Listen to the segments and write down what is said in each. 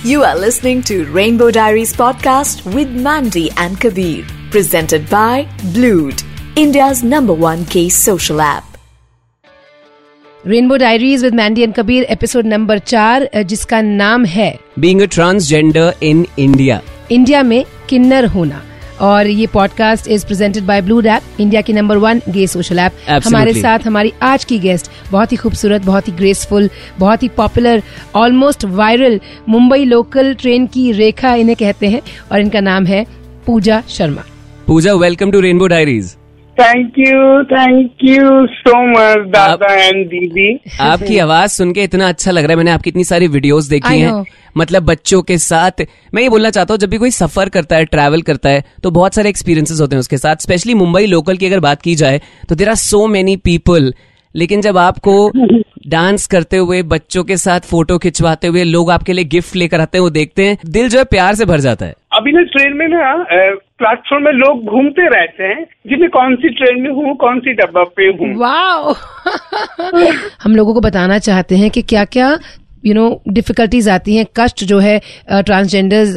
You are listening to Rainbow Diaries podcast with Mandy and Kabir, presented by Blued, India's number one case social app. Rainbow diaries with Mandy and Kabir episode number चार अ, जिसका नाम है being a transgender in India. India में किन्नर होना और ये podcast is presented by Blued app India की number one gay social app हमारे साथ हमारी आज की गेस्ट बहुत ही खूबसूरत बहुत ही ग्रेसफुल बहुत ही popular almost viral Mumbai local train की रेखा इन्हें कहते हैं और इनका नाम है Pooja Sharma. Pooja welcome to Rainbow Diaries. Thank you thank you so much दादा एंड दीदी आपकी आवाज़ सुन के इतना अच्छा लग रहा है। मैंने आपकी इतनी सारी वीडियोस देखी हैं। मतलब बच्चों के साथ मैं ये बोलना चाहता हूँ जब भी कोई सफ़र करता है ट्रैवल करता है तो बहुत सारे एक्सपीरियंसेस होते हैं उसके साथ। स्पेशली मुंबई लोकल की अगर बात की जाए तो there are so many people लेकिन जब आपको डांस करते हुए बच्चों के साथ फ़ोटो खिंचवाते हुए लोग आपके लिए गिफ्ट लेकर आते हैं वो देखते हैं दिल जो है प्यार से भर जाता है। अभी ना ट्रेन में ना प्लेटफॉर्म में लोग घूमते रहते हैं जिन्हें कौन सी ट्रेन में हूँ कौन सी डब्बा पे हूँ। वाओ! हम लोगों को बताना चाहते हैं कि क्या क्या यू नो डिफिकल्टीज आती हैं कष्ट जो है ट्रांसजेंडर्स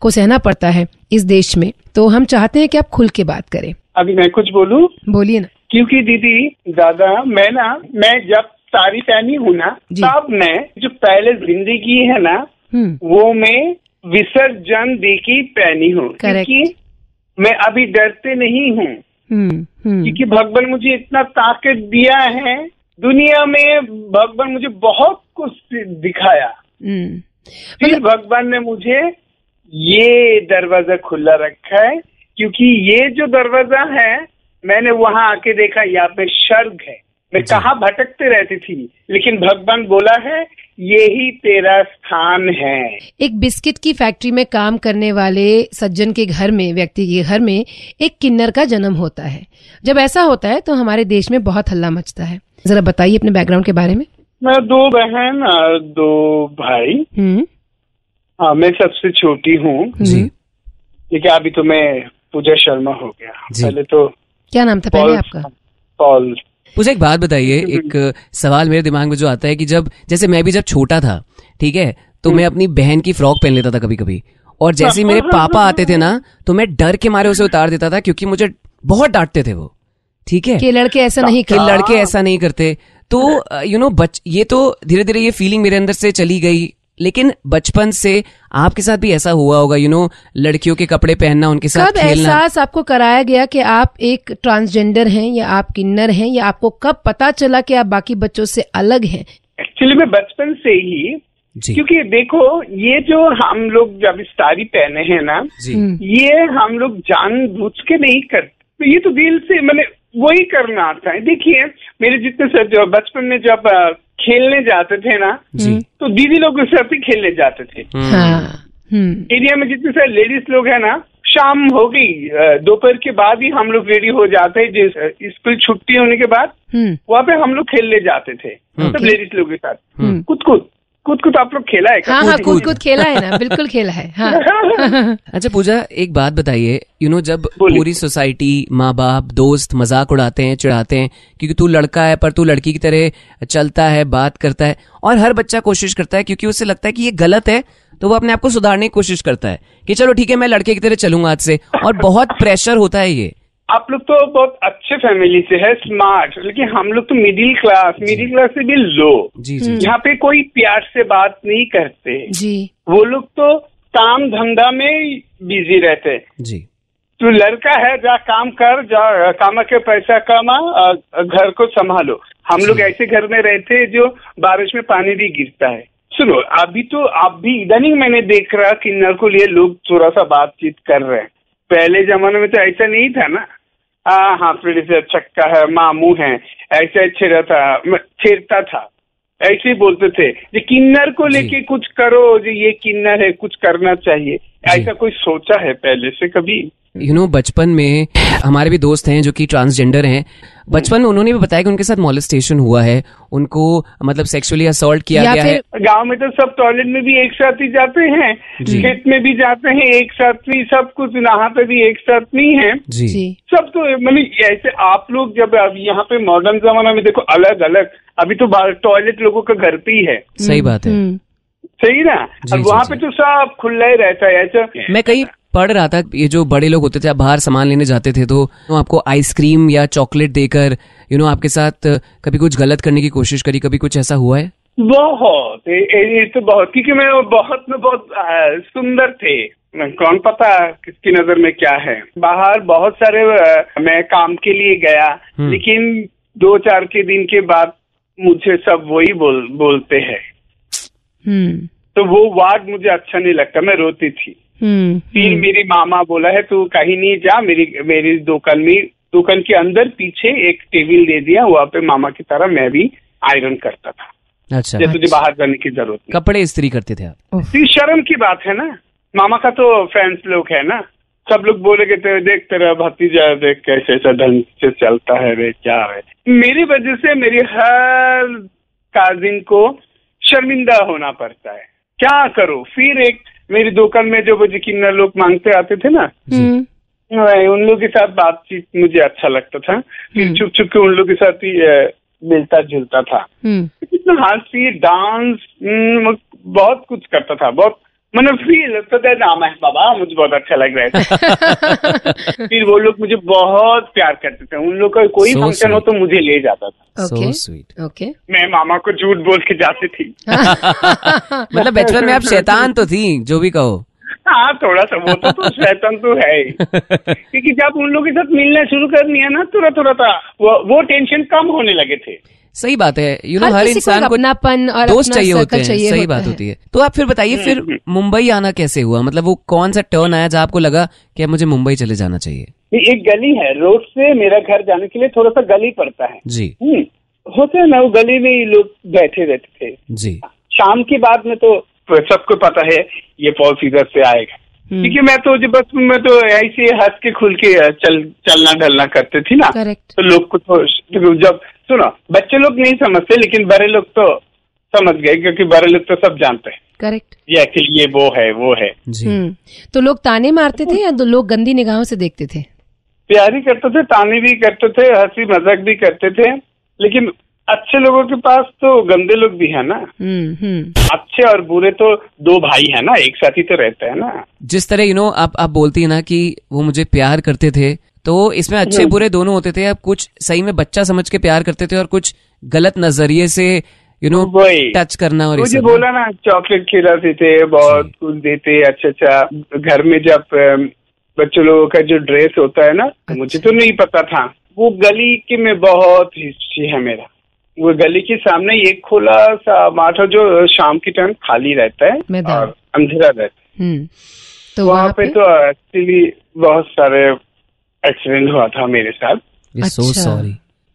को सहना पड़ता है इस देश में। तो हम चाहते हैं कि आप खुल के बात करें। अभी मैं कुछ बोलूँ? बोलिए ना। क्योंकि दीदी दादा मैं ना मैं जब साड़ी पहनी हूँ ना तब मैं जो पहले ज़िंदगी है ना हम्म। वो मैं विसर्जन दे के पहनी हूँ. क्योंकि मैं अभी डरते नहीं हूँ। हम्म हम्म। क्योंकि भगवान मुझे इतना ताकत दिया है दुनिया में भगवान मुझे बहुत कुछ दिखाया। फिर भगवान ने मुझे ये दरवाज़ा खुला रखा है क्योंकि ये जो दरवाज़ा है मैंने वहाँ आके देखा यहाँ पे स्वर्ग है। मैं कहा भटकते रहती थी? लेकिन भगवान बोला है यही तेरा स्थान है। एक बिस्किट की फैक्ट्री में काम करने वाले सज्जन के घर में व्यक्ति के घर में एक किन्नर का जन्म होता है। जब ऐसा होता है तो हमारे देश में बहुत हल्ला मचता है। जरा बताइए अपने बैकग्राउंड के बारे में। मैं दो बहन और दो भाई। हम्म। हाँ मैं सबसे छोटी हूँ। जी। लेकिन अभी तो मैं पूजा शर्मा हो गया। पहले तो क्या नाम था पहले आपका? पॉल मुझे एक बात बताइए एक सवाल मेरे दिमाग में जो आता है कि जब जैसे मैं भी जब छोटा था ठीक है तो मैं अपनी बहन की फ्रॉक पहन लेता था कभी कभी और जैसे ही मेरे पापा आते थे ना तो मैं डर के मारे उसे उतार देता था क्योंकि मुझे बहुत डांटते थे वो ठीक है? कि लड़के ऐसा नहीं कि लड़के ऐसा नहीं करते। तो यू नो बच ये तो धीरे धीरे ये फीलिंग मेरे अंदर से चली गई लेकिन बचपन से आपके साथ भी ऐसा हुआ होगा यू नो लड़कियों के कपड़े पहनना उनके साथ कब खेलना। एहसास आपको कराया गया कि आप एक ट्रांसजेंडर हैं या आप किन्नर हैं या आपको कब पता चला कि आप बाकी बच्चों से अलग हैं? एक्चुअली मैं बचपन से ही जी। क्योंकि देखो ये जो हम लोग जब साड़ी पहने हैं ना ये हम लोग जानबूझ के नहीं करते तो ये तो दिल से मैंने वही करना आता है देखिए मेरे जितने बचपन में जब खेलने जाते थे ना तो दीदी लोग उस साथ ही खेलने जाते थे। हम्म, हाँ। हम्म। एरिया में जितने सारे लेडीज़ लोग हैं ना शाम हो गई दोपहर के बाद ही हम लोग रेडी हो जाते हैं जिस स्कूल छुट्टी होने के बाद हम्म। वहाँ पे हम लोग खेलने जाते थे सब लेडीज़ लोग के साथ। कुछ कूद कूद कूद आप लोग खेला है हाँ हाँ कूद कूद खेला है ना बिल्कुल खेला है हाँ। अच्छा पूजा एक बात बताइए यू नो जब पूरी सोसाइटी माँ बाप दोस्त मज़ाक उड़ाते हैं चिढ़ाते हैं क्योंकि तू लड़का है पर तू लड़की की तरह चलता है बात करता है और हर बच्चा कोशिश करता है क्योंकि उसे लगता है कि ये गलत है तो वो अपने आप को सुधारने की कोशिश करता है कि चलो ठीक है मैं लड़के की तरह चलूँगा आज से और बहुत प्रेशर होता है ये। आप लोग तो बहुत अच्छे फैमिली से है स्मार्ट लेकिन हम लोग तो मिडिल क्लास मिडिल क्लास से भी लो जी जी यहाँ पे कोई प्यार से बात नहीं करते। जी। वो लोग तो काम धंधा में बिज़ी रहते जी। तो लड़का है जा काम कर जा कामा के पैसा कमा घर को संभालो। हम लोग ऐसे घर में रहते हैं जो बारिश में पानी भी गिरता है। सुनो अभी तो अब भी इधर ही मैंने देख रहा किन्नर को लिए लोग थोड़ा सा बातचीत कर रहे हैं। पहले जमाने में तो ऐसा नहीं था ना। हाँ हाँ फिर से छक्का है मामू है। ऐसे छेड़ा था छेड़ता था। ऐसे ही बोलते थे जो किन्नर को लेके कुछ करो जी ये किन्नर है कुछ करना चाहिए। ऐसा कोई सोचा है पहले से कभी? यू नो बचपन में हमारे भी दोस्त हैं जो कि ट्रांसजेंडर हैं। बचपन में उन्होंने भी बताया कि उनके साथ मॉलेस्टेशन हुआ है। उनको मतलब सेक्सुअली असॉल्ट किया गया है। गाँव में तो सब टॉयलेट में भी एक साथ ही जाते हैं। खेत में भी जाते हैं एक साथ ही सब कुछ यहाँ नहाते भी एक साथ नहीं है। जी। जी। सब तो मतलब ऐसे आप लोग जब अब यहाँ पे मॉडर्न जमाना में देखो अलग अलग अभी तो टॉयलेट लोगों का घर पे ही है। सही बात है। हम्म, सही ना? और वहाँ पे तो सब खुला ही रहता है ऐसा। मैं कहीं पढ़ रहा था ये जो बड़े लोग होते थे आप बाहर सामान लेने जाते थे तो आपको आइसक्रीम या चॉकलेट देकर यू नो आपके साथ कभी कुछ गलत करने की कोशिश करी कभी कुछ ऐसा हुआ है? बहुत। ये- तो बहुत क्योंकि मैं बहुत में बहुत सुंदर थे। कौन पता किसकी नज़र में क्या है। बाहर बहुत सारे मैं काम के लिए गया हम्म। लेकिन दो चार के दिन के बाद मुझे सब वही बोल बोलते हैं। हम्म। तो वो वार्ड मुझे अच्छा नहीं लगता मैं रोती थी। फिर मेरी मामा बोला है तू कहीं नहीं जा मेरी मेरी दुकान में दुकान के अंदर पीछे एक टेबल दे दिया वहाँ पे मामा की तरह मैं भी आयरन करता था। अच्छा। जैसे तुझे बाहर जाने की ज़रूरत नहीं। कपड़े इस्त्री करते थे आप? शर्म की बात है ना? मामा का तो फैंस लोग है ना? सब लोग बोलेगे तेरे देख तेरा भतीजा देख कैसे ऐसा ढंग से चलता है रे क्या है? मेरी वजह से मेरी हर काजिन को शर्मिंदा होना पड़ता है। क्या करो? फिर एक मेरी दुकान में जो मुझे किन्नर लोग मांगते आते थे ना हम्म। उन लोगों के साथ बातचीत मुझे अच्छा लगता था। फिर चुप चुप के उन लोगों के साथ ही मिलता जुलता था। हम्म। कितना हँसी डांस हम्म, बहुत कुछ करता था बहुत मैंने फील तो दे नाम है बाबा मुझे बहुत अच्छा लग रहा है। फिर वो लोग मुझे बहुत प्यार करते थे। उन लोग का कोई So फ़ंक्शन हो तो मुझे ले जाता था। ओके स्वीट ओके मैं मामा को झूठ बोल के जाती थी। मतलब बचपन में आप शैतान तो थी जो भी कहो। हाँ थोड़ा सा वो तो, तो शैतान तो है ही। क्योंकि जब उन लोगों के साथ मिलना शुरू कर दिया ना थोड़ा थोड़ा तुरंत वो, वो टेंशन कम होने लगे थे। सही बात है। यू नो हर हर इंसान को अपनापन और दोस्त चाहिए होते हैं चाहिए सही होता बात है। होती है। तो आप फिर बताइए फिर मुंबई आना कैसे हुआ? मतलब वो कौन सा टर्न आया जहाँ आपको लगा कि मुझे मुंबई चले जाना चाहिए? एक गली है रोड से मेरा घर जाने के लिए थोड़ा सा गली पड़ता है। जी। हम्म, होते है ना वो गली में ही लोग बैठे रहते थे। जी। शाम के बाद में तो सबको पता है ये पॉल्स इधर से आएगा। ठीक है मैं तो जो बस मैं तो ऐसे हंस के खुल के चल चलना ढलना करते थी ना। करेक्ट तो लोग को तो जब सुनो बच्चे लोग नहीं समझते लेकिन बड़े लोग तो समझ गए क्योंकि बड़े लोग तो सब जानते हैं। करेक्ट ये एक्चुअली ये वो है वो है। जी। हम्म। तो लोग ताने मारते थे या दो लोग गंदी निगाहों से देखते थे? प्यारी करते थे ताने भी करते थे हँसी मज़ाक भी करते थे लेकिन अच्छे लोगों के पास तो गंदे लोग भी है ना। हम्म हम्म। अच्छे और बुरे तो दो भाई है ना एक साथ ही तो रहते हैं ना। जिस तरह यू नो आप आप बोलती है ना कि वो मुझे प्यार करते थे तो इसमें अच्छे हम्म। बुरे दोनों होते थे। अब कुछ सही में बच्चा समझ के प्यार करते थे और कुछ गलत नज़रिए से यू नो टच करना और मुझे बोला ना चॉकलेट खिलाते थे बहुत कुछ देते अच्छा अच्छा घर में जब बच्चों लोगों का जो ड्रेस होता है ना मुझे तो नहीं पता था। वो गली के में बहुत हिस्ट्री है मेरा। वो गली के सामने एक खुला सा माठ जो शाम के टाइम खाली रहता है और अंधेरा रहता है। हम्म। तो वहाँ पे पे? तो एक्चुअली बहुत सारे एक्सीडेंट हुआ था मेरे साथ। सो अच्छा। सॉरी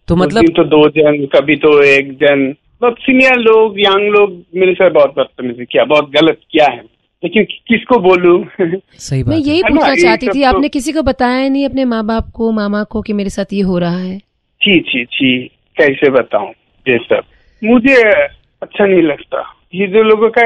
तो मतलब तो दो जन कभी तो एक जन बहुत सीनियर लोग यंग लोग मेरे साथ बहुत बदतमीजी किया बहुत गलत किया है। लेकिन किसको बोलूँ? सही मैं बात है। यही पूछना चाहती थी तो- आपने किसी को बताया नहीं अपने माँ बाप को मामा को कि मेरे साथ ये हो रहा है? जी जी जी कैसे बताऊँ? ये सब मुझे अच्छा नहीं लगता। ये जो लोगों का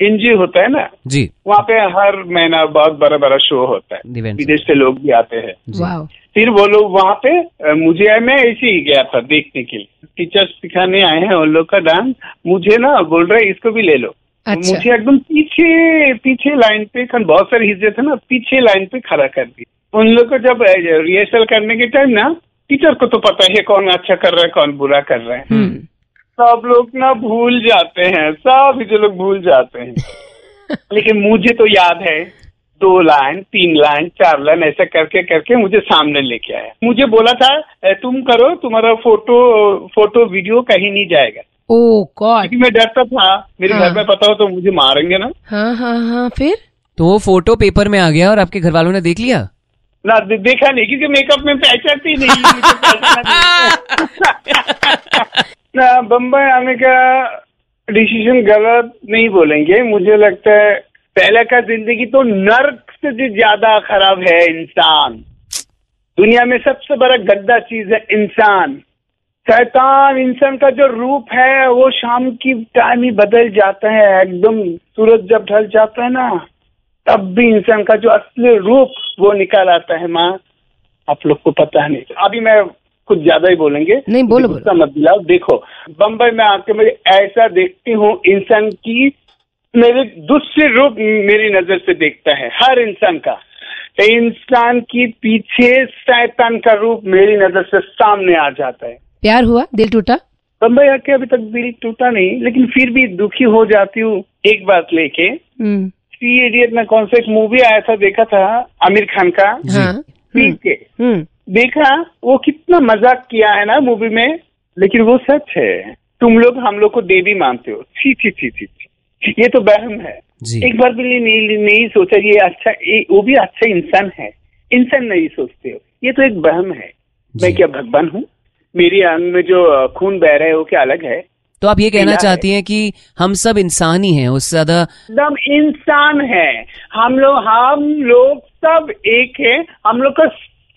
एनजीओ होता है ना जी। वहाँ पे हर महीना बहुत बड़ा बड़ा शो होता है। विदेश से लोग भी आते हैं। फिर वो लोग वहाँ पे मुझे मैं ऐसे ही गया था देखने के लिए। टीचर्स सिखाने आए हैं उन लोग का डांस मुझे ना बोल रहे इसको भी ले लो। अच्छा। मुझे एकदम पीछे पीछे लाइन पे बहुत सारे हिस्से थे ना पीछे लाइन पे खड़ा कर दिया। उन लोग को जब रिहर्सल करने के टाइम ना टीचर को तो पता है कौन अच्छा कर रहा है कौन बुरा कर रहा है। हम्म। सब लोग ना भूल जाते हैं सब जो लोग भूल जाते हैं। लेकिन मुझे तो याद है दो लाइन तीन लाइन चार लाइन ऐसा करके करके मुझे सामने लेके आया। मुझे बोला था तुम करो तुम्हारा फ़ोटो फ़ोटो वीडियो कहीं नहीं जाएगा। Oh God. मैं डरता था मेरे हाँ। घर में पता हो तो मुझे मारेंगे ना। हाँ हाँ हाँ फिर? तो वो फ़ोटो पेपर में आ गया और आपके घर वालों ने देख लिया? ना दे- देखा नहीं क्योंकि मेकअप में पहचानती नहीं नहीं। ना बम्बई आने का डिसीज़न गलत नहीं बोलेंगे। मुझे लगता है पहले का ज़िंदगी तो नर्क से भी ज़्यादा खराब है इंसान। दुनिया में सबसे बड़ा गद्दा चीज़ है इंसान। शैतान इंसान का जो रूप है वो शाम की टाइम ही बदल जाता है एकदम सूरज जब ढल जाता है ना तब भी इंसान का जो असली रूप वो निकाल आता है माँ आप लोग को पता है नहीं। अभी मैं कुछ ज़्यादा ही बोलेंगे। नहीं, बोलो, गुस्सा मत दिलाओ। देखो बम्बई में आके मैं ऐसा देखती हूँ इंसान की मेरे दूसरे रूप मेरी नज़र से देखता है हर इंसान का। तो इंसान की पीछे शैतान का रूप मेरी नज़र से सामने आ जाता है। प्यार हुआ? दिल टूटा? बम्बई आके अभी तक दिल टूटा नहीं लेकिन फिर भी दुखी हो जाती हूँ एक बात लेके। हम्म, थ्री इडियट में कौन सा एक मूवी आया था देखा था? आमिर खान का? हाँ। पी के। हम्म, देखा? वो कितना मज़ाक किया है ना मूवी में। लेकिन वो सच है। तुम लोग हम लोग को देवी मानते हो। छी छी छी छी। ये तो बहम है। एक बार भी नहीं नहीं सोचा ये अच्छा ये, वो भी अच्छा इंसान है। इंसान नहीं सोचते हो। ये तो एक बहम है। मैं क्या भगवान हूँ? मेरी अंग में जो खून बह रहे है वो क्या अलग है? तो आप ये कहना। चाहती हैं कि हम सब इंसान ही हैं उससे ज़्यादा एकदम इंसान है। हम लोग हम लोग सब एक है। हम लोग का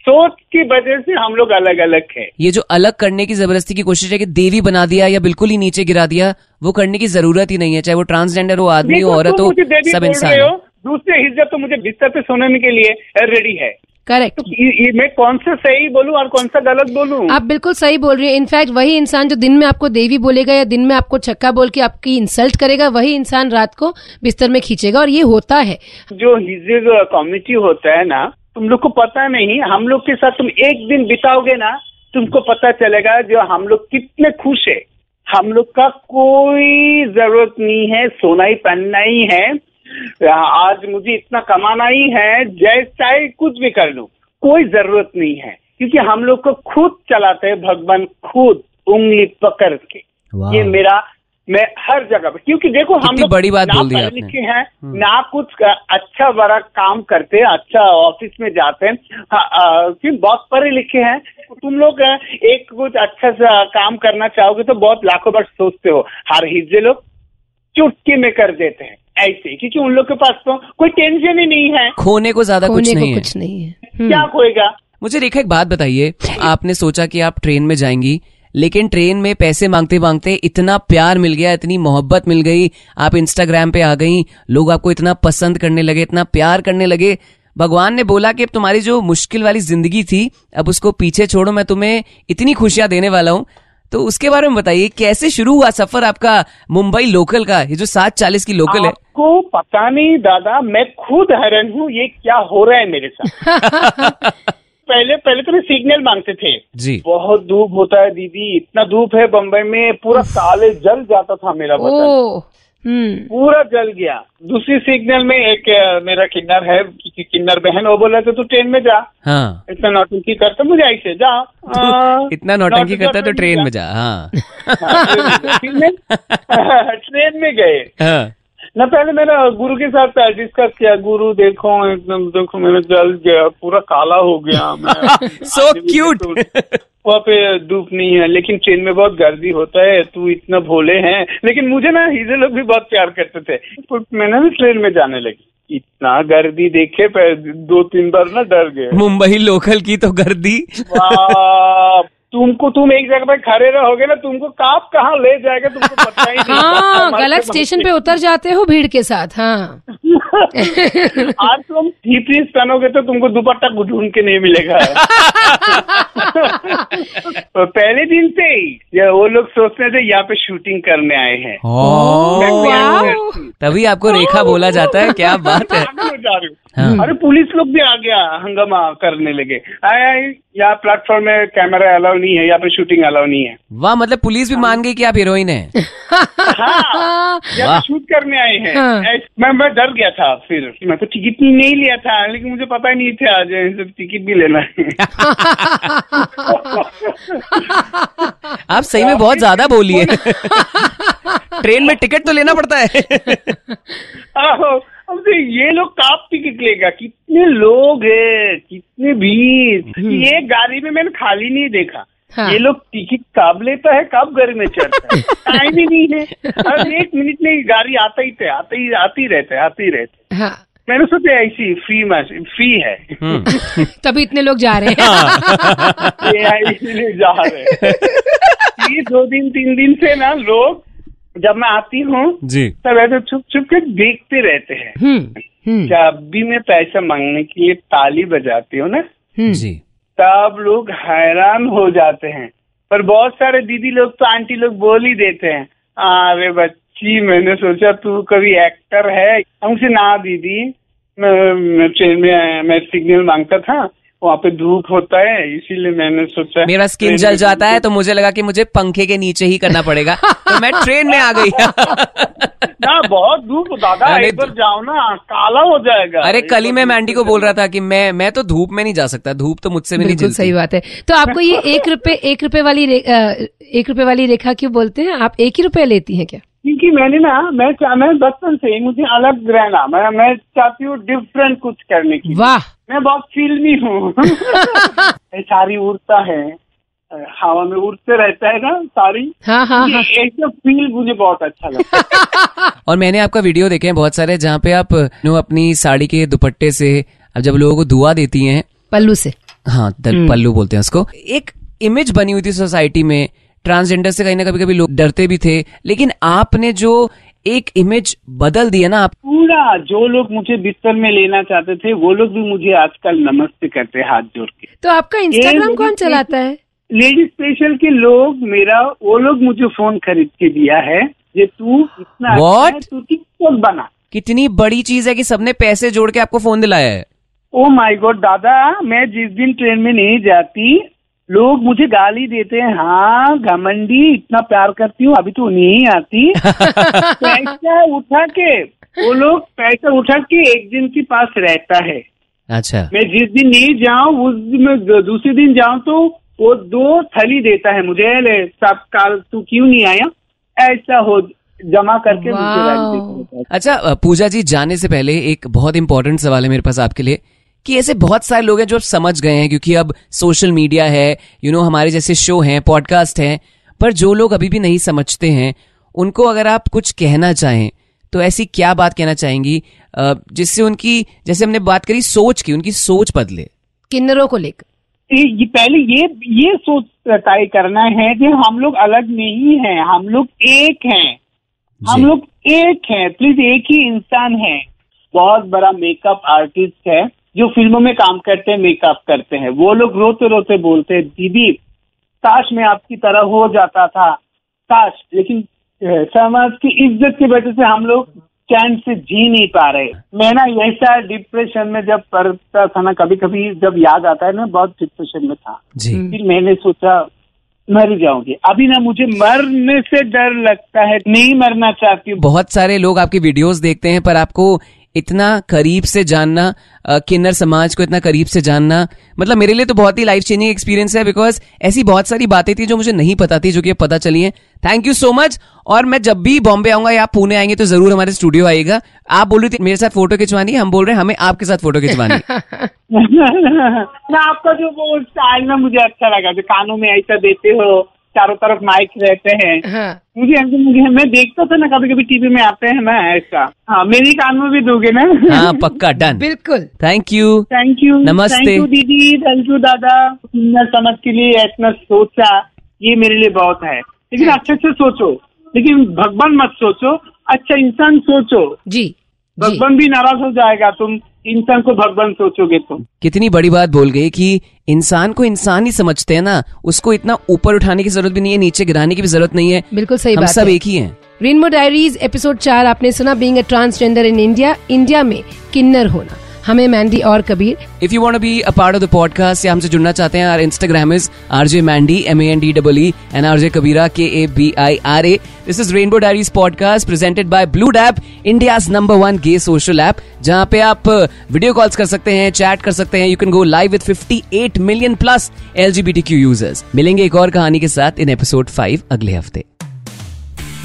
सोच की वजह से हम लोग अलग अलग है। ये जो अलग करने की ज़बरदस्ती की कोशिश है कि देवी बना दिया या बिल्कुल ही नीचे गिरा दिया वो करने की ज़रूरत ही नहीं है चाहे वो ट्रांसजेंडर हो आदमी हो औरत हो सब इंसान हो। दूसरे हिज्जत तो मुझे बिस्तर पे सोने के लिए रेडी है करेक्ट तो ये मैं कौन सा सही बोलूँ और कौन सा गलत बोलूँ? आप बिल्कुल सही बोल रही हैं। इनफैक्ट वही इंसान जो दिन में आपको देवी बोलेगा या दिन में आपको छक्का बोल के आपकी इंसल्ट करेगा वही इंसान रात को बिस्तर में खींचेगा और ये होता है। जो हिज्जे कम्युनिटी होता है ना तुम लोग को पता नहीं हम लोग के साथ तुम एक दिन बिताओगे ना तुमको पता चलेगा जो हम लोग कितने खुश है। हम लोग का कोई ज़रूरत नहीं है सोना ही पहनना ही है। आज मुझे इतना कमाना ही है जैसा ही कुछ भी कर लूँ। कोई ज़रूरत नहीं है क्योंकि हम लोग को खुद चलाते हैं भगवान खुद उंगली पकड़ के। ये मेरा मैं हर जगह पे क्योंकि देखो हम लोग बड़ी बात बोल दी आपने। लिखे हैं ना कुछ का- अच्छा बड़ा काम करते हैं अच्छा ऑफ़िस में जाते हैं। हाँ, आ, क्यों बहुत पढ़े लिखे हैं। तुम लोग एक कुछ अच्छा सा काम करना चाहोगे तो बहुत लाखों बार सोचते हो हर हिज्जे लोग चुटकी में कर देते हैं। ऐसे क्योंकि उन लोग के पास तो कोई टेंशन ही नहीं है। खोने को ज़्यादा कुछ नहीं को है। कुछ नहीं है। हम्म, क्या खोएगा मुझे रेखा एक बात बताइए आपने सोचा कि आप ट्रेन में जाएँगी लेकिन ट्रेन में पैसे मांगते मांगते इतना प्यार मिल गया इतनी मोहब्बत मिल गई आप इंस्टाग्राम पे आ गई लोग आपको इतना पसंद करने लगे इतना प्यार करने लगे। भगवान ने बोला कि अब तुम्हारी जो मुश्किल वाली ज़िंदगी थी अब उसको पीछे छोड़ो मैं तुम्हें इतनी खुशियाँ देने वाला हूँ। तो उसके बारे में बताइए कैसे शुरू हुआ सफ़र आपका मुंबई लोकल का? ये जो सात चालीस की लोकल है। आपको पता नहीं दादा मैं खुद हैरान हूँ ये क्या हो रहा है मेरे साथ। पहले पहले तो मैं सिग्नल मांगते थे। जी। बहुत धूप होता है दीदी इतना धूप है बम्बई में पूरा काले जल जाता था मेरा हम्म पूरा जल गया। दूसरी सिग्नल में एक मेरा किन्नर है कि- किन्नर बहन वो बोला तो तू ट्रेन में जा। हाँ। इतना नौटंकी करता मुझे ऐसे जा। आ, इतना नौटंकी करता है तो ट्रेन में जा हाँ। हाँ, ट्रेन में गए। हाँ। ना पहले मेरा गुरु के साथ डिस्कस किया गुरु देखो एकदम देखो मेरा जल गया पूरा काला हो गया मैं। So cute. वहाँ पे धूप नहीं है लेकिन ट्रेन में बहुत गर्दी होता है तू इतना भोले हैं। लेकिन मुझे ना हिजे लोग भी बहुत प्यार करते थे। तो मैंने भी ट्रेन में जाने लगी। इतना गर्दी देखे दो तीन बार ना डर गए। मुंबई लोकल की तो गर्दी। तुमको तुम एक जगह पे खड़े रहोगे ना तुमको काप कहाँ ले जाएगा तुमको पता ही नहीं हाँ गलत स्टेशन पे उतर जाते हो भीड़ के साथ हाँ। आज तुम थ्री पीस पहनोगे तो तुमको दुपट्टा ढूंढ के नहीं मिलेगा। तो पहले दिन से ही ये वो लोग सोचते थे यहाँ पे शूटिंग करने आए हैं। तभी आपको रेखा बोला जाता है क्या बात है। हो। हूँ हाँ। अरे पुलिस लोग भी आ गया हंगामा करने लगे। आए आए यहाँ प्लेटफॉर्म में कैमरा अलाउ नहीं है यहाँ पे शूटिंग अलाउ नहीं है। वाह मतलब पुलिस भी मान गई कि आप हीरोइन हैं। हाँ शूट करने आए हैं। हाँ। मैं मैं डर गया था फिर। मैं तो टिकट नहीं लिया था लेकिन मुझे पता ही नहीं था आज टिकट भी लेना है। आप सही में बहुत ज़्यादा बोलिए। ट्रेन में टिकट तो लेना पड़ता है। आहो, अब तो ये लोग काप टिकट लेगा। कितने लोग हैं कितने भीड़। ये गाड़ी में मैंने खाली नहीं देखा। हाँ। ये लोग टिकट कब लेता है कब गाड़ी में चढ़ता है? टाइम ही नहीं है। हर एक मिनट में ही गाड़ी आता ही थे आते ही आती रहते आती रहते। हाँ। मैंने सोचा ऐसी फ्री में फ्री है। हम्म। तभी इतने लोग जा रहे हैं। ये इसलिए जा रहे हैं। ये दो दिन तीन दिन से ना लोग जब मैं आती हूँ जी। तब ऐसे छुप छुप के देखते रहते हैं। हम्म हम्म। जब भी मैं पैसा मांगने के लिए ताली बजाती हूँ ना हम्म। जी। तब लोग हैरान हो जाते हैं। पर बहुत सारे दीदी लोग तो आंटी लोग बोल ही देते हैं अरे बच्ची मैंने सोचा तू कभी एक्टर है। हमसे ना दीदी मैं मैं ट्रेन में मैं सिग्नल माँगता था वहाँ पे धूप होता है इसीलिए मैंने सोचा मेरा स्किन जल जाता है तो मुझे लगा कि मुझे पंखे के नीचे ही करना पड़ेगा। तो मैं ट्रेन में आ गई। ना बहुत धूप दादा अरे इधर जाओ ना काला हो जाएगा। अरे कल ही मैं मैंडी को बोल रहा था कि मैं मैं तो धूप में नहीं जा सकता। धूप तो मुझसे भी नहीं सही बात है। तो आपको ये एक रुपए एक रुपए वाली एक रुपए वाली रेखा क्यों बोलते हैं? आप एक ही रुपए लेती हैं क्या? क्योंकि मैंने ना मैं चा- मैं बचपन से ही मुझे अलग रहना मैं मैं चाहती हूँ डिफरेंट कुछ करने की वाह! मैं बहुत फिल्मी हूँ। ये सारी उड़ता है हवा में उड़ते रहता है ना सारी। हाँ हाँ हाँ। ये एक फील मुझे बहुत अच्छा लगता है। और मैंने आपका वीडियो देखे हैं बहुत सारे जहाँ पे आप नो अपनी साड़ी के दुपट्टे से अब जब लोगों को दुआ देती हैं। पल्लू से। हाँ पल्लू बोलते हैं उसको। एक इमेज बनी हुई थी सोसाइटी में ट्रांसजेंडर से कहीं ना कभी कभी लोग डरते भी थे लेकिन आपने जो एक इमेज बदल दी है ना आप पूरा जो लोग मुझे बिस्तर में लेना चाहते थे वो लोग भी मुझे आजकल नमस्ते करते हैं हाथ जोड़ के। तो आपका इंस्टाग्राम कौन चलाता है? लेडी स्पेशल के लोग मेरा वो लोग मुझे फ़ोन खरीद के दिया है। ये तू इतना अच्छा What? है, तू टिकटॉक बना। कितनी बड़ी चीज़ है कि सबने पैसे जोड़ के आपको फ़ोन दिलाया है। ओ माय गॉड दादा मैं जिस दिन ट्रेन में नहीं जाती लोग मुझे गाली देते हैं हाँ घमंडी इतना प्यार करती हूँ अभी तो नहीं आती। पैसा उठा के वो लोग पैसा उठा के एक दिन के पास रहता है। अच्छा। मैं जिस दिन नहीं जाऊँ उस दिन मैं दूसरे दिन जाऊँ तो वो दो थली देता है मुझे ले सब काल तू क्यों नहीं आया? ऐसा हो जमा करके मुझे। अच्छा पूजा जी जाने से पहले एक बहुत इंपॉर्टेंट सवाल है मेरे पास आपके लिए। कि ऐसे बहुत सारे लोग हैं जो अब समझ गए हैं क्योंकि अब सोशल मीडिया है यू you नो know, हमारे जैसे शो हैं पॉडकास्ट हैं पर जो लोग अभी भी नहीं समझते हैं उनको अगर आप कुछ कहना चाहें तो ऐसी क्या बात कहना चाहेंगी? जिससे उनकी जैसे हमने बात करी सोच की उनकी सोच बदले। किन्नरों को लेकर। ये ये पहले ये ये सोच तय करना है कि हम लोग अलग नहीं हैं हम लोग एक हैं। हम लोग एक हैं प्लीज़ एक ही इंसान है। बहुत बड़ा मेकअप आर्टिस्ट है। जो फ़िल्मों में काम करते हैं मेकअप करते हैं वो लोग रोते रोते बोलते हैं दीदी काश मैं आपकी तरह हो जाता था काश लेकिन समाज की इज़्ज़त की वजह से हम लोग चैन से जी नहीं पा रहे। मैं ना ऐसा डिप्रेशन में जब पड़ता था ना कभी कभी जब याद आता है ना बहुत डिप्रेशन में था। फिर मैंने सोचा मर जाऊँगी। अभी ना मुझे मरने से डर लगता है नहीं मरना चाहती हूँ। बहुत सारे लोग आपकी वीडियोस देखते हैं पर आपको इतना करीब से जानना किन्नर समाज को इतना करीब से जानना मतलब मेरे लिए तो बहुत ही लाइफ चेंजिंग एक्सपीरियंस है बिकॉज़ ऐसी बहुत सारी बातें थी जो मुझे नहीं पता थी, जो कि पता चली हैं। थैंक यू सो मच और मैं जब भी बॉम्बे आऊँगा या पुणे आएँगे तो ज़रूर हमारे स्टूडियो आएगा आप बोल रही थी, मेरे साथ फ़ोटो खिंचवानी, हम बोल रहे हैं, हमें आपके साथ फ़ोटो खिंचवानी। आपका जो वो स्टाइल ना मुझे अच्छा लगा, जो कानों में ऐसा देते हो चारों तरफ़ माइक रहते हैं। हाँ। मुझे ऐसे मुझे मैं देखता था ना कभी कभी टीवी में आते हैं ना ऐसा। हाँ मेरी कान में भी दोगे ना? हाँ पक्का डन बिल्कुल। थैंक यू थैंक यू नमस्ते। थैंक यू दीदी थैंक यू दादा इतना समझ के लिए इतना सोचा ये मेरे लिए बहुत है। लेकिन अच्छे से सोचो। लेकिन भगवान मत सोचो। अच्छा इंसान सोचो। जी जी। भगवान भी नाराज़ हो जाएगा तुम इंसान को भगवान सोचोगे तो। कितनी बड़ी बात बोल गई कि इंसान को इंसान ही समझते हैं ना उसको इतना ऊपर उठाने की ज़रूरत भी नहीं है नीचे गिराने की भी ज़रूरत नहीं है। बिल्कुल सही हम बात सब है। एक ही है। रेनबो डायरीज एपिसोड चार आपने सुना being a transgender in India India में किन्नर होना। हमें मैंडी और Kabir. If you want be a part of the podcast या हमसे जुड़ना चाहते हैं our Instagram is RJ Mandy M A N D double E and RJ Kabira K A B I R A this is Rainbow Diaries podcast presented by Blued app India's number one gay social app जहाँ पे आप video calls कर सकते हैं chat कर सकते हैं। You can go live with 58 million plus LGBTQ users मिलेंगे एक और कहानी के साथ इन एपिसोड 5 अगले हफ़्ते।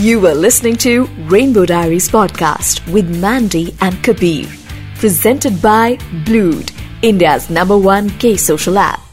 You were listening to Rainbow Diaries podcast with Mandy and Kabir. Presented by Blued, India's number one gay social app.